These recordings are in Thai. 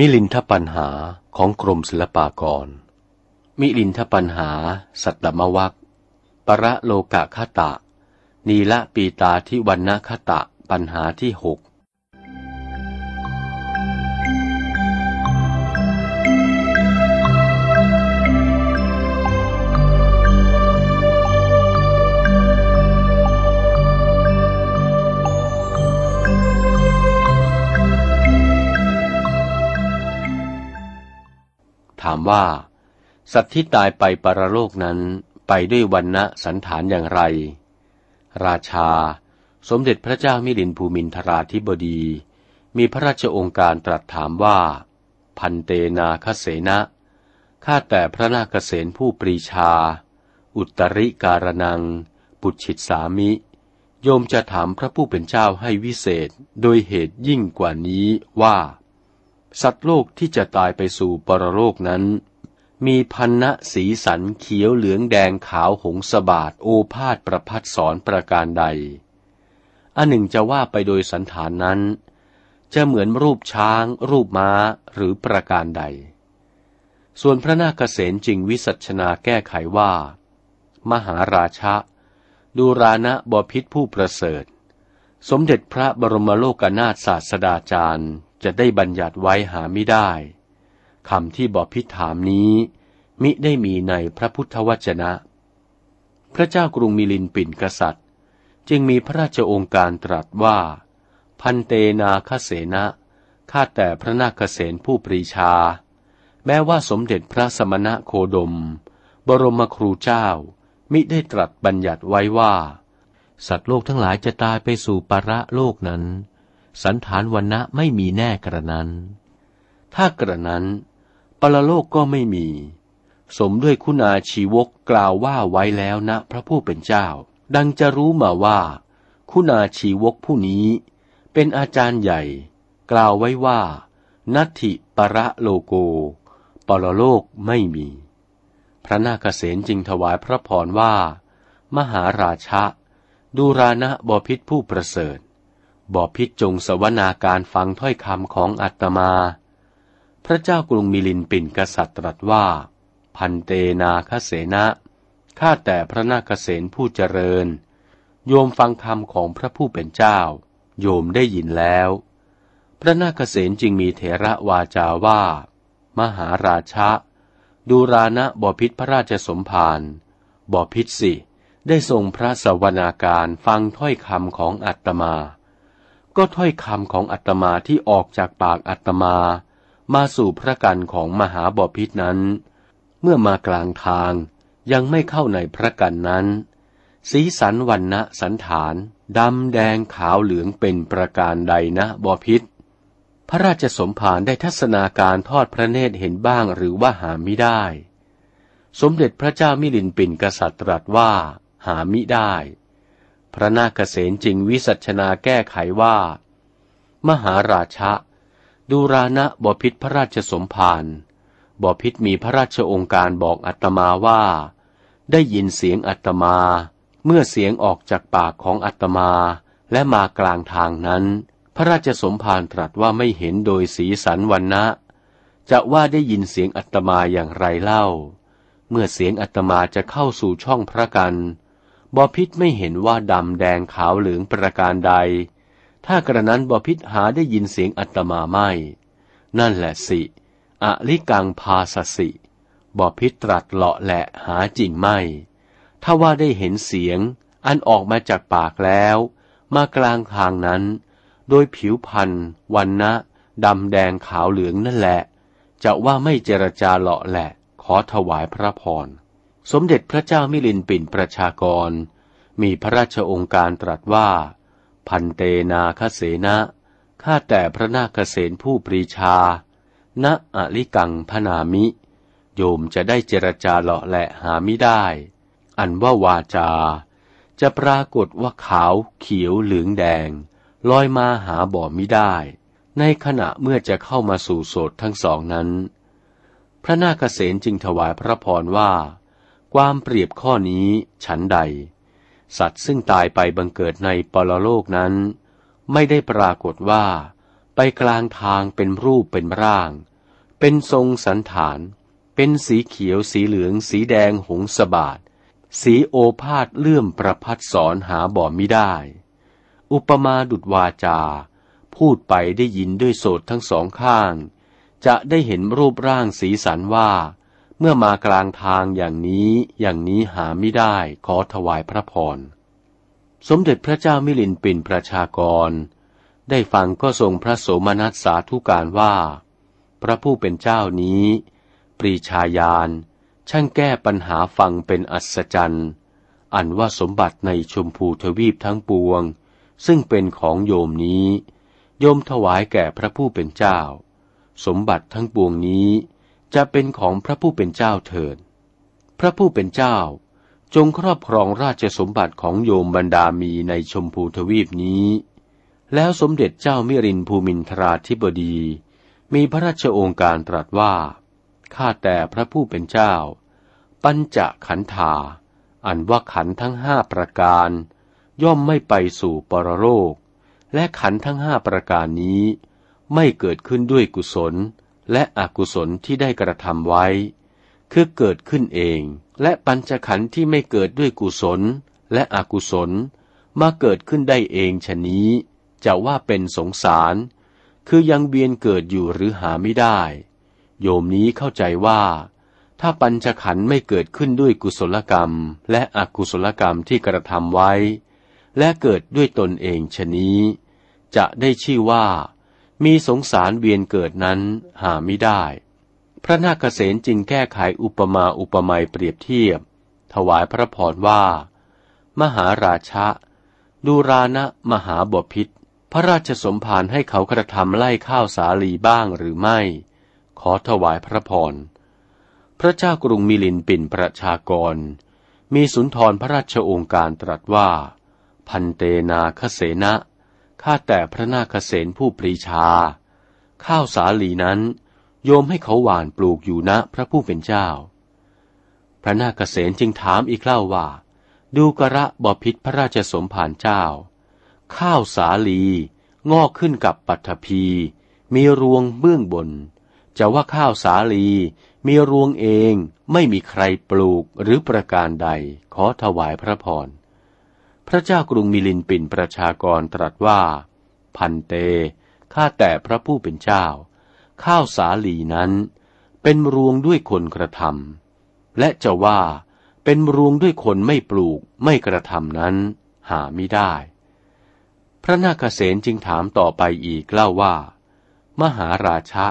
มิลินทปัญหาของกรมศิลปากร มิลินทปัญหา สัตตมวัคประโลกะคตะ นีละปีตาที่วันนคตะปัญหาที่หก ถามว่า สัตว์ที่ตายไปปรโลกนั้นไปด้วยวันณะสันฐานอย่างไร ราชา สมเด็จพระเจ้ามิลินภูมินทราธิบดี มีพระราชองค์การตรัสถามว่า พันเตนาคเสนะข้าแต่พระนาคเษนผู้ปรีชา อุตริการนัง ปุชิตสามิ โยมจะถามพระผู้เป็นเจ้าให้วิเศษโดยเหตุยิ่งกว่านี้ว่า สัตว์โลกที่จะตายไปสู่ปรโลกนั้น มีพันณะสีสันเขียวเหลืองแดงขาวหงสบาดโอภาษประพัดสอนประการใด อันหนึ่งจะว่าไปโดยสันฐานนั้น จะเหมือนรูปช้าง รูปม้าหรือประการใด ส่วนพระนาคเษนจริงวิสัชนาแก้ไขว่า มหาราชะดูรานะบพิษผู้ประเสริฐ สมเด็จพระบรมโลกนาถศาสดาจารย์จะได้บัญญัติไว้หาไม่ได้คำที่บอกพิถามนี้ มิได้มีในพระพุทธวจนะ พระเจ้ากรุงมิลินปินกษัตริย์ จึงมีพระราชองค์การตรัสว่า พันเตนาคเสนะข้าแต่พระนาคเสนผู้ปรีชา แม้ว่าสมเด็จพระสมณะโคดม บรมครูเจ้า มิได้ตรัสบัญญัติไว้ว่า สัตว์โลกทั้งหลายจะตายไปสู่ประโลกนั้น สันฐานวันนะไม่มีแน่กระนั้น ถ้ากระนั้น ปรโลกก็ไม่มี สมด้วยคุณาชีวกกล่าวว่าไว้แล้วนะพระผู้เป็นเจ้า ดังจะรู้มาว่า คุณาชีวกผู้นี้ เป็นอาจารย์ใหญ่ กล่าวไว้ว่า นัตถิประโลโก ปรโลกไม่มี พระนาคเษนจึงถวายพระพรว่า มหาราชะดูรานะบพิษผู้ประเสริฐ บอพิจงสวนาการฟังถ้อยคำของอัตมา พระเจ้ากรุงมิลินปินกษัตริย์ตรัสว่า พันเตนาคเสนะข้าแต่พระนาคเษนผู้เจริญ โยมฟังคำของพระผู้เป็นเจ้า โยมได้ยินแล้ว พระนาคเษนจึงมีเถระวาจาว่า มหาราชะดูรานะบอพิษพระราชสมภารบอพิษสิ ได้ทรงพระสวนาการฟังถ้อยคำของอัตมา ก็ถ้อยคำของอัตมาที่ออกจากปากอัตมา มาสู่พระกันของมหาบพิษนั้น เมื่อมากลางทางยังไม่เข้าในพระกันนั้น สีสันวันนะสันฐานดำแดงขาวเหลืองเป็นประการใดนะบพิษพระราชสมภารได้ทัศนาการทอดพระเนตรเห็นบ้างหรือว่าหาไม่ได้ สมเด็จพระเจ้ามิลินปินกษัตริย์ตรัสว่าหามิได้ พระนาคเษนจึงวิสัชนาแก้ไขว่า มหาราชะ ดูรานะบพิษพระราชสมภารบพิษมีพระราชองค์การบอกอัตมาว่า ได้ยินเสียงอัตมา เมื่อเสียงออกจากปากของอัตมาและมากลางทางนั้น พระราชสมภารตรัสว่าไม่เห็นโดยสีสันวันนะ จะว่าได้ยินเสียงอัตมาอย่างไรเล่า เมื่อเสียงอัตมาจะเข้าสู่ช่องพระกัน บอพิษไม่เห็นว่าดำแดงขาวเหลืองประการใด ถ้ากระนั้นบอพิษหาได้ยินเสียงอัตมาไม่ นั่นแหละสิอลิกังพาสสิบอพิษตรัสเลาะแหละหาจริงไม่ ถ้าว่าได้เห็นเสียง อันออกมาจากปากแล้ว มากลางทางนั้น โดยผิวพันธ์วันนะดำแดงขาวเหลืองนั่นแหละ จะว่าไม่เจรจาเลาะแหละ ขอถวายพระพร สมเด็จพระเจ้ามิลินปินประชากร มีพระราชองค์การตรัสว่า พันเตนาคเสนะข้าแต่พระนาคเสนผู้ปรีชา ณอลิกังพนามิ โยมจะได้เจรจาเลาะแหละหาไม่ได้ อันว่าวาจา จะปรากฏว่าขาวเขียวเหลืองแดง ลอยมาหาบ่อมิได้ ในขณะเมื่อจะเข้ามาสู่โสดทั้งสองนั้น พระนาคเษนจึงถวายพระพรว่า ความเปรียบข้อนี้ฉันใด สัตว์ซึ่งตายไปบังเกิดในปรโลกนั้น ไม่ได้ปรากฏว่า ไปกลางทางเป็นรูปเป็นร่าง เป็นทรงสันฐาน เป็นสีเขียวสีเหลือง สีแดงหงสบาดสีโอภาษเลื่อมประพัดสอนหาบ่อมิได้ อุปมาดุดวาจา พูดไปได้ยินด้วยโสดทั้งสองข้าง จะได้เห็นรูปร่างสีสันว่า เมื่อมากลางทางอย่างนี้อย่างนี้หาไม่ได้ขอถวายพระพร สมเด็จพระเจ้ามิลินปินประชากร ได้ฟังก็ทรงพระโสมนัสสาธุการว่า พระผู้เป็นเจ้านี้ ปรีชาญาณช่างแก้ปัญหาฟังเป็นอัศจรรย์อันว่าสมบัติในชมพูทวีปทั้งปวง ซึ่งเป็นของโยมนี้ โยมถวายแก่พระผู้เป็นเจ้า สมบัติทั้งปวงนี้ จะเป็นของพระผู้เป็นเจ้าเถิด พระผู้เป็นเจ้าจงครอบครองราชสมบัติของโยมบรรดามีในชมพูทวีปนี้ แล้วสมเด็จเจ้ามิรินภูมินทราธิบดี มีพระราชโองการตรัสว่า ข้าแต่พระผู้เป็นเจ้า ปัญจขันธา อันว่าขันทั้งห้าประการ ย่อมไม่ไปสู่ปรโลก และขันทั้งห้าประการนี้ ไม่เกิดขึ้นด้วยกุศล และอกุศลที่ได้กระทำไว้ คือเกิดขึ้นเอง และปัญจขันธ์ที่ไม่เกิดด้วยกุศลและอกุศล มาเกิดขึ้นได้เองชะนี้ จะว่าเป็นสงสาร คือยังเบียนเกิดอยู่หรือหาไม่ได้ โยมนี้เข้าใจว่า ถ้าปัญจขันธ์ไม่เกิดขึ้นด้วยกุศลกรรม และอกุศลกรรมที่กระทำไว้ และเกิดด้วยตนเองชนี้ จะได้ชื่อว่า มีสงสารเวียนเกิดนั้นหาไม่ได้ พระนาคเษนจึงแก้ไขอุปมาอุปไมยเปรียบเทียบ ถวายพระพรว่า มหาราชะดูรานะมหาบพิษพระราชสมภารให้เขากระทำไล่ข้าวสาลีบ้างหรือไม่ ขอถวายพระพร พระเจ้ากรุงมิลินปินประชากร มีสุนทรพระราชองค์การตรัสว่า พันเตนาคเสนะ ข้าแต่พระนาคเสนผู้ปรีชา ข้าวสาลีนั้น โยมให้เขาหวานปลูกอยู่นะพระผู้เป็นเจ้า พระนาคเสนจึงถามอีกเล่าว่า ดูกระบอพิษพระราชสมภารเจ้า ข้าวสาลีงอกขึ้นกับปัทภีมีรวงเบื้องบน จะว่าข้าวสาลีมีรวงเองไม่มีใครปลูกหรือประการใดขอถวายพระพร พระเจ้ากรุงมิลินปินประชากรตรัสว่า พันเต ข้าแต่พระผู้เป็นเจ้า ข้าวสาลีนั้น เป็นรวงด้วยคนกระทำและจะว่าเป็นรวงด้วยคนไม่ปลูกไม่กระทำนั้น หาไม่ได้ พระนาคเษนจึงถามต่อไปอีกเล่าว่า มหาราชะ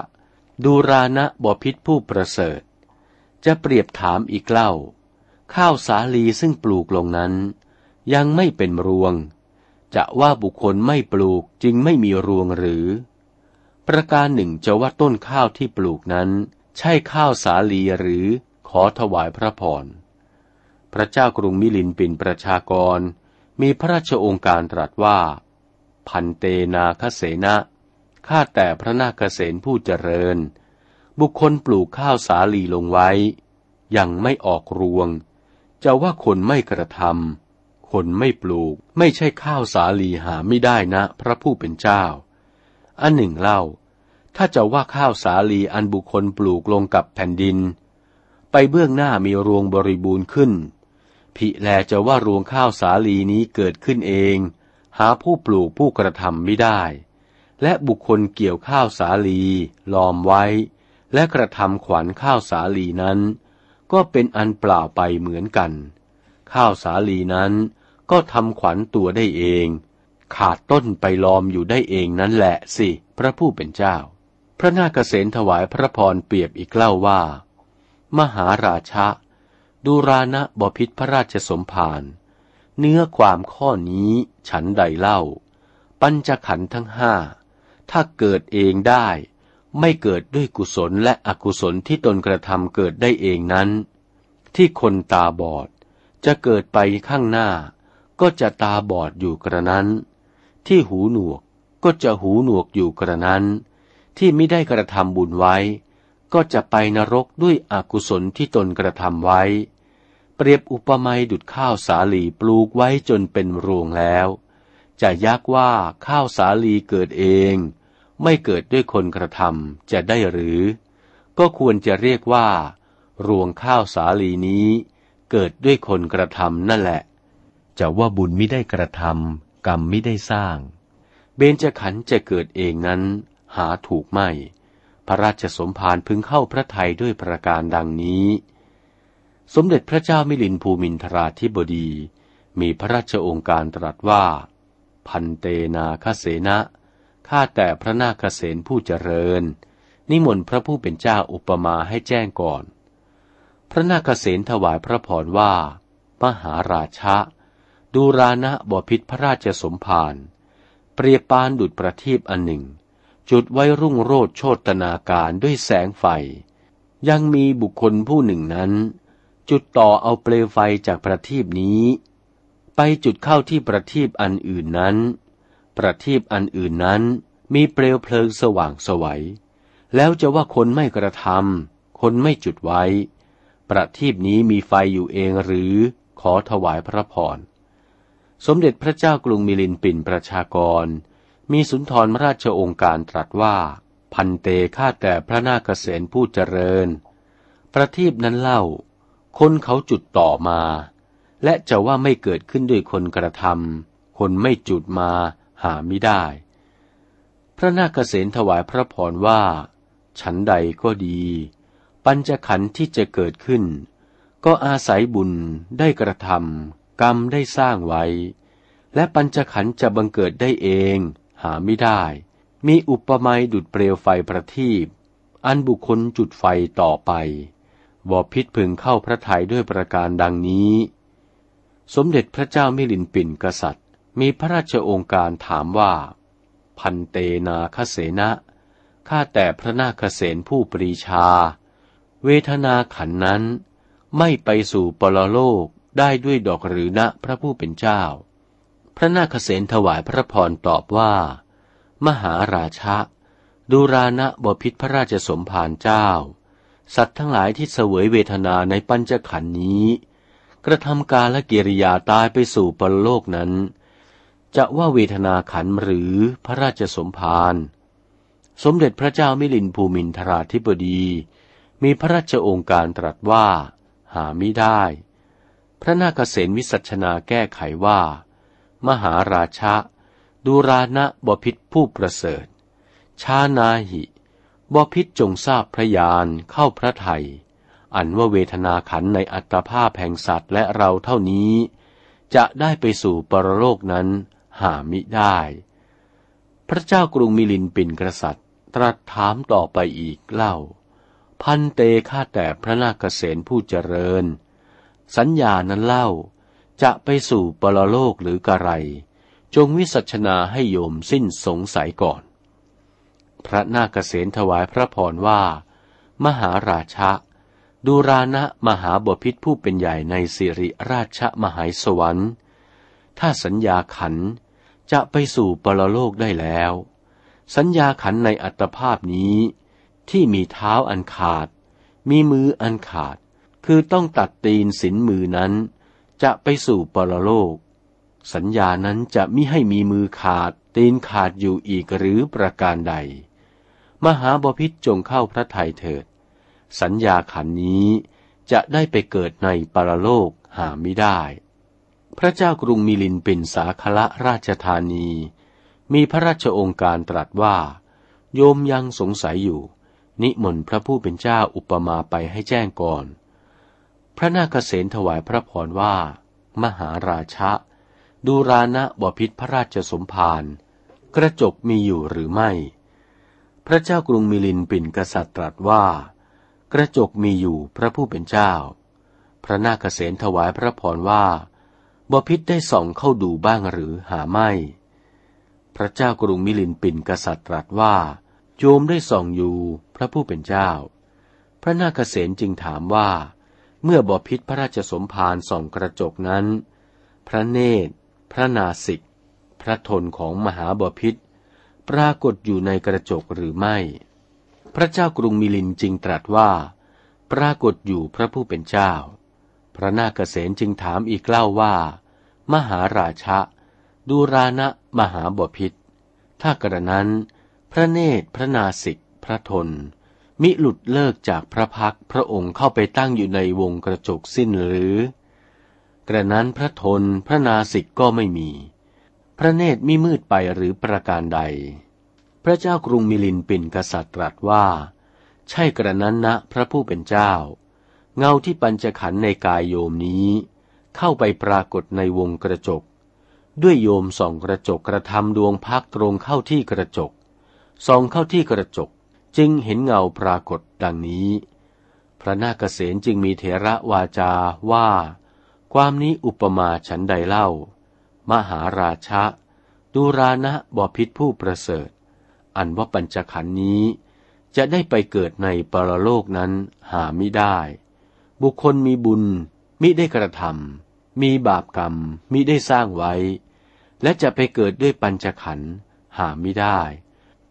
ดูรานะบพิษผู้ประเสริฐ จะเปรียบถามอีกเล่า ข้าวสาลีซึ่งปลูกลงนั้น ยังไม่เป็นรวง จะว่าบุคคลไม่ปลูกจึงไม่มีรวงหรือ ประการหนึ่งจะว่าต้นข้าวที่ปลูกนั้น ใช่ข้าวสาลีหรือขอถวายพระพร พระเจ้ากรุงมิลินปินประชากร มีพระราชองค์การตรัสว่า พันเตนาคเสนะข้าแต่พระนาคเษนผู้เจริญ บุคคลปลูกข้าวสาลีลงไว้ ยังไม่ออกรวง จะว่าคนไม่กระทำ คนไม่ปลูก ไม่ใช่ข้าวสาลีหาไม่ได้นะ พระผู้เป็นเจ้า อันหนึ่งเล่า ถ้าจะว่าข้าวสาลีอันบุคคลปลูกลงกับแผ่นดิน ไปเบื้องหน้ามีรวงบริบูรณ์ขึ้น ผิแลจะว่ารวงข้าวสาลีนี้เกิดขึ้นเอง หาผู้ปลูกผู้กระทำไม่ได้ และบุคคลเกี่ยวข้าวสาลีลอมไว้ และกระทำขวัญข้าวสาลีนั้น ก็เป็นอันเปล่าไปเหมือนกันข้าวสาลีนั้น ก็ทำขวัญตัวได้เอง ขาดต้นไปลอมอยู่ได้เองนั่นแหละสิ พระผู้เป็นเจ้า พระนาคเษนถวายพระพรเปรียบอีกเล่าว่า มหาราชะดูรานะบพิษพระราชสมภารเนื้อความข้อนี้ฉันใดเล่า ปัญจขันธ์ทั้งห้า ถ้าเกิดเองได้ ไม่เกิดด้วยกุศลและอกุศลที่ตนกระทำเกิดได้เองนั้น ที่คนตาบอดจะเกิดไปข้างหน้า ก็จะตาบอดอยู่กระนั้น ที่หูหนวกก็จะหูหนวกอยู่กระนั้น ที่ไม่ได้กระทำบุญไว้ ก็จะไปนรกด้วยอกุศลที่ตนกระทำไว้ เปรียบอุปมาดุดข้าวสาลีปลูกไว้จนเป็นรวงแล้ว จะยักว่าข้าวสาลีเกิดเอง ไม่เกิดด้วยคนกระทำจะได้หรือ ก็ควรจะเรียกว่า รวงข้าวสาลีนี้ เกิดด้วยคนกระทำนั่นแหละ จะว่าบุญไม่ได้กระทำกรรมไม่ได้สร้าง เบญจขันธ์จะเกิดเองนั้น หาถูกไม่ พระราชสมภารพึงเข้าพระทัยด้วยประการดังนี้ สมเด็จพระเจ้ามิลินภูมินทราธิบดี มีพระราชองค์การตรัสว่า พันเตนาคเสนะข้าแต่พระนาคเษนผู้เจริญ นิมนต์พระผู้เป็นเจ้าอุปมาให้แจ้งก่อน พระนาคเษนถวายพระพรว่า มหาราชะ ดูรานะบ่อพิษพระราชสมภาร เปรียบปานดุดประทีปอันหนึ่ง จุดไว้รุ่งโรดโชตนาการด้วยแสงไฟ ยังมีบุคคลผู้หนึ่งนั้น จุดต่อเอาเปลวไฟจากประทีปนี้ ไปจุดเข้าที่ประทีปอันอื่นนั้น ประทีปอันอื่นนั้นมีเปลวเพลิงสว่างสวัย แล้วจะว่าคนไม่กระทำคนไม่จุดไว้ ประทีปนี้มีไฟอยู่เองหรือขอถวายพระพร สมเด็จพระเจ้ากรุงมิลินปินประชากร มีสุนทรราชองค์การตรัสว่า พันเตฆ่าแต่พระนาคเษนผู้เจริญ ประทีปนั้นเล่า คนเขาจุดต่อมา และจะว่าไม่เกิดขึ้นด้วยคนกระทำคนไม่จุดมาหาไม่ได้ พระนาคเษนถวายพระพรว่า ฉันใดก็ดี ปัญจขันธ์ที่จะเกิดขึ้น ก็อาศัยบุญได้กระทำ กรรมได้สร้างไว้ และปัญจขันธ์จะบังเกิดได้เอง หาไม่ได้ มีอุปมาดุดเปลวไฟประทีปอันบุคคลจุดไฟต่อไปบอพิษพึงเข้าพระทัยด้วยประการดังนี้ สมเด็จพระเจ้ามิลินปินกษัตริย์ มีพระราชองค์การถามว่า พันเตนาคเสนะข้าแต่พระนาคเสนผู้ปรีชา เวทนาขันนั้นไม่ไปสู่ปรโลก ได้ด้วยดอกหรือนะพระผู้เป็นเจ้า พระนาคเสนถวายพระพรตอบว่า มหาราชะดูรานะบพิษพระราชสมภารเจ้า สัตว์ทั้งหลายที่เสวยเวทนาในปัญจขันนี้ กระทำการและกิริยาตายไปสู่ปรโลกนั้น จะว่าเวทนาขันหรือพระราชสมภารสมเด็จพระเจ้ามิลินภูมินทราธิบดี มีพระราชองค์การตรัสว่า หาไม่ได้ พระนาคเษนวิสัชนาแก้ไขว่า มหาราชะดูรานะบพิษผู้ประเสริฐ ชานาหิบพิษจงทราบพระยานเข้าพระไทย อันว่าเวทนาขันในอัตภาพแห่งสัตว์และเราเท่านี้ จะได้ไปสู่ปรโลกนั้นหามิได้ พระเจ้ากรุงมิลินปินกษัตริย์ ตรัสถามต่อไปอีกเล่า พันเตข้าแต่พระนาคเษนผู้เจริญ สัญญานั้นเล่า จะไปสู่ปรโลกหรือกระไร จงวิสัชนาให้โยมสิ้นสงสัยก่อน พระนาคเษนถวายพระพรว่า มหาราชะดูรานะมหาบพิษผู้เป็นใหญ่ในสิริราชมหายสวรรค์ ถ้าสัญญาขันจะไปสู่ปรโลกได้แล้ว สัญญาขันในอัตภาพนี้ ที่มีเท้าอันขาด มีมืออันขาด คือต้องตัดตีนสินมือนั้น จะไปสู่ปรโลก สัญญานั้นจะมิให้มีมือขาด ตีนขาดอยู่อีกหรือประการใด มหาบพิษจงเข้าพระทัยเถิด สัญญาขันนี้จะได้ไปเกิดในปรโลกหาไม่ได้ พระเจ้ากรุงมิลินเป็นสาคละราชธานี มีพระราชองค์การตรัสว่า โยมยังสงสัยอยู่ นิมนต์พระผู้เป็นเจ้าอุปมาไปให้แจ้งก่อน พระนาคเษนถวายพระพรว่า มหาราชะ ดูรานะบพิษพระราชสมภารกระจกมีอยู่หรือไม่ พระเจ้ากรุงมิลินปินกษัตริย์ตรัสว่า กระจกมีอยู่พระผู้เป็นเจ้า พระนาคเษนถวายพระพรว่าบพิษได้ส่องเข้าดูบ้างหรือหาไม่ พระเจ้ากรุงมิลินปินกษัตริย์ตรัสว่าโยมได้ส่องอยู่พระผู้เป็นเจ้า พระนาคเษนจึงถามว่า เมื่อบพิษพระราชสมภารส่องกระจกนั้น พระเนตร พระนาสิก พระทนของมหาบพิษปรากฏอยู่ในกระจกหรือไม่ พระเจ้ากรุงมิลินจึงตรัสว่า ปรากฏอยู่พระผู้เป็นเจ้า พระนาคเษนจึงถามอีกเล่าว่า มหาราชะ ดูรานะมหาบพิษถ้ากระนั้น พระเนตร พระนาสิก พระทน มิหลุดเลิกจากพระพักพระองค์เข้าไปตั้งอยู่ในวงกระจกสิ้นหรือ กระนั้นพระทนพระนาสิกก็ไม่มี พระเนตรมิมืดไปหรือประการใด พระเจ้ากรุงมิลินปินกษัตริย์ตรัสว่า ใช่กระนั้นนะพระผู้เป็นเจ้า เงาที่ปัญจขันในกายโยมนี้ เข้าไปปรากฏในวงกระจก ด้วยโยมส่องกระจกกระทำดวงพักตรงเข้าที่กระจกส่องเข้าที่กระจก จึงเห็นเงาปรากฏดังนี้ พระนาคเษนจึงมีเถระวาจาว่า ความนี้อุปมาฉันใดเล่า มหาราชะดูรานะบอพิษผู้ประเสริฐ อันว่าปัญจขันธ์นี้ จะได้ไปเกิดในปรโลกนั้นหาไม่ได้ บุคคลมีบุญมิได้กระทำมีบาปกรรมมิได้สร้างไว้ และจะไปเกิดด้วยปัญจขันธ์หาไม่ได้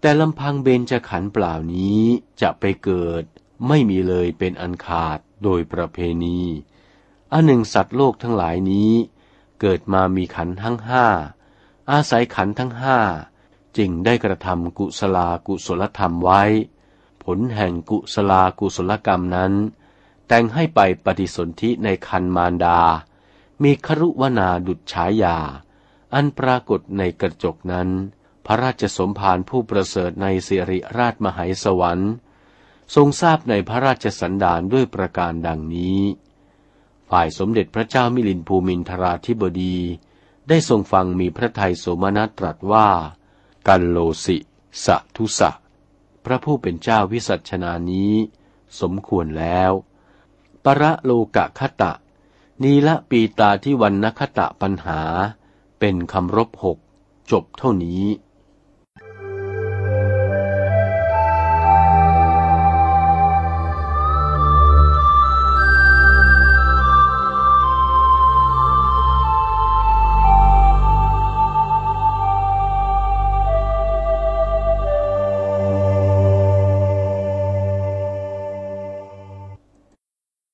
แต่ลำพังเบญจะขันเปล่านี้จะไปเกิด ไม่มีเลยเป็นอันขาดโดยประเพณีอันหนึ่งสัตว์โลกทั้งหลายนี้ เกิดมามีขันทั้งห้าอาศัยขันทั้งห้าจึงได้กระทำกุศลากุศลธรรมไว้ ผลแห่งกุศลากุศลกรรมนั้น แต่งให้ไปปฏิสนธิในคันมารดา มีครุวนาดุจฉายา อันปรากฏในกระจกนั้น พระราชสมภารผู้ประเสริฐในสิริราชมหายสวรรค์ ทรงทราบในพระราชสันดานด้วยประการดังนี้ ฝ่ายสมเด็จพระเจ้ามิลินภูมินทราธิบดี ได้ทรงฟังมีพระทัยโสมนัสตรัสว่า กันโลสิสะทุสะ พระผู้เป็นเจ้าวิสัชนานี้ สมควรแล้ว ประโลกะคตะ นีละปีตาที่วันนคตะปัญหา เป็นคำรบหก จบเท่านี้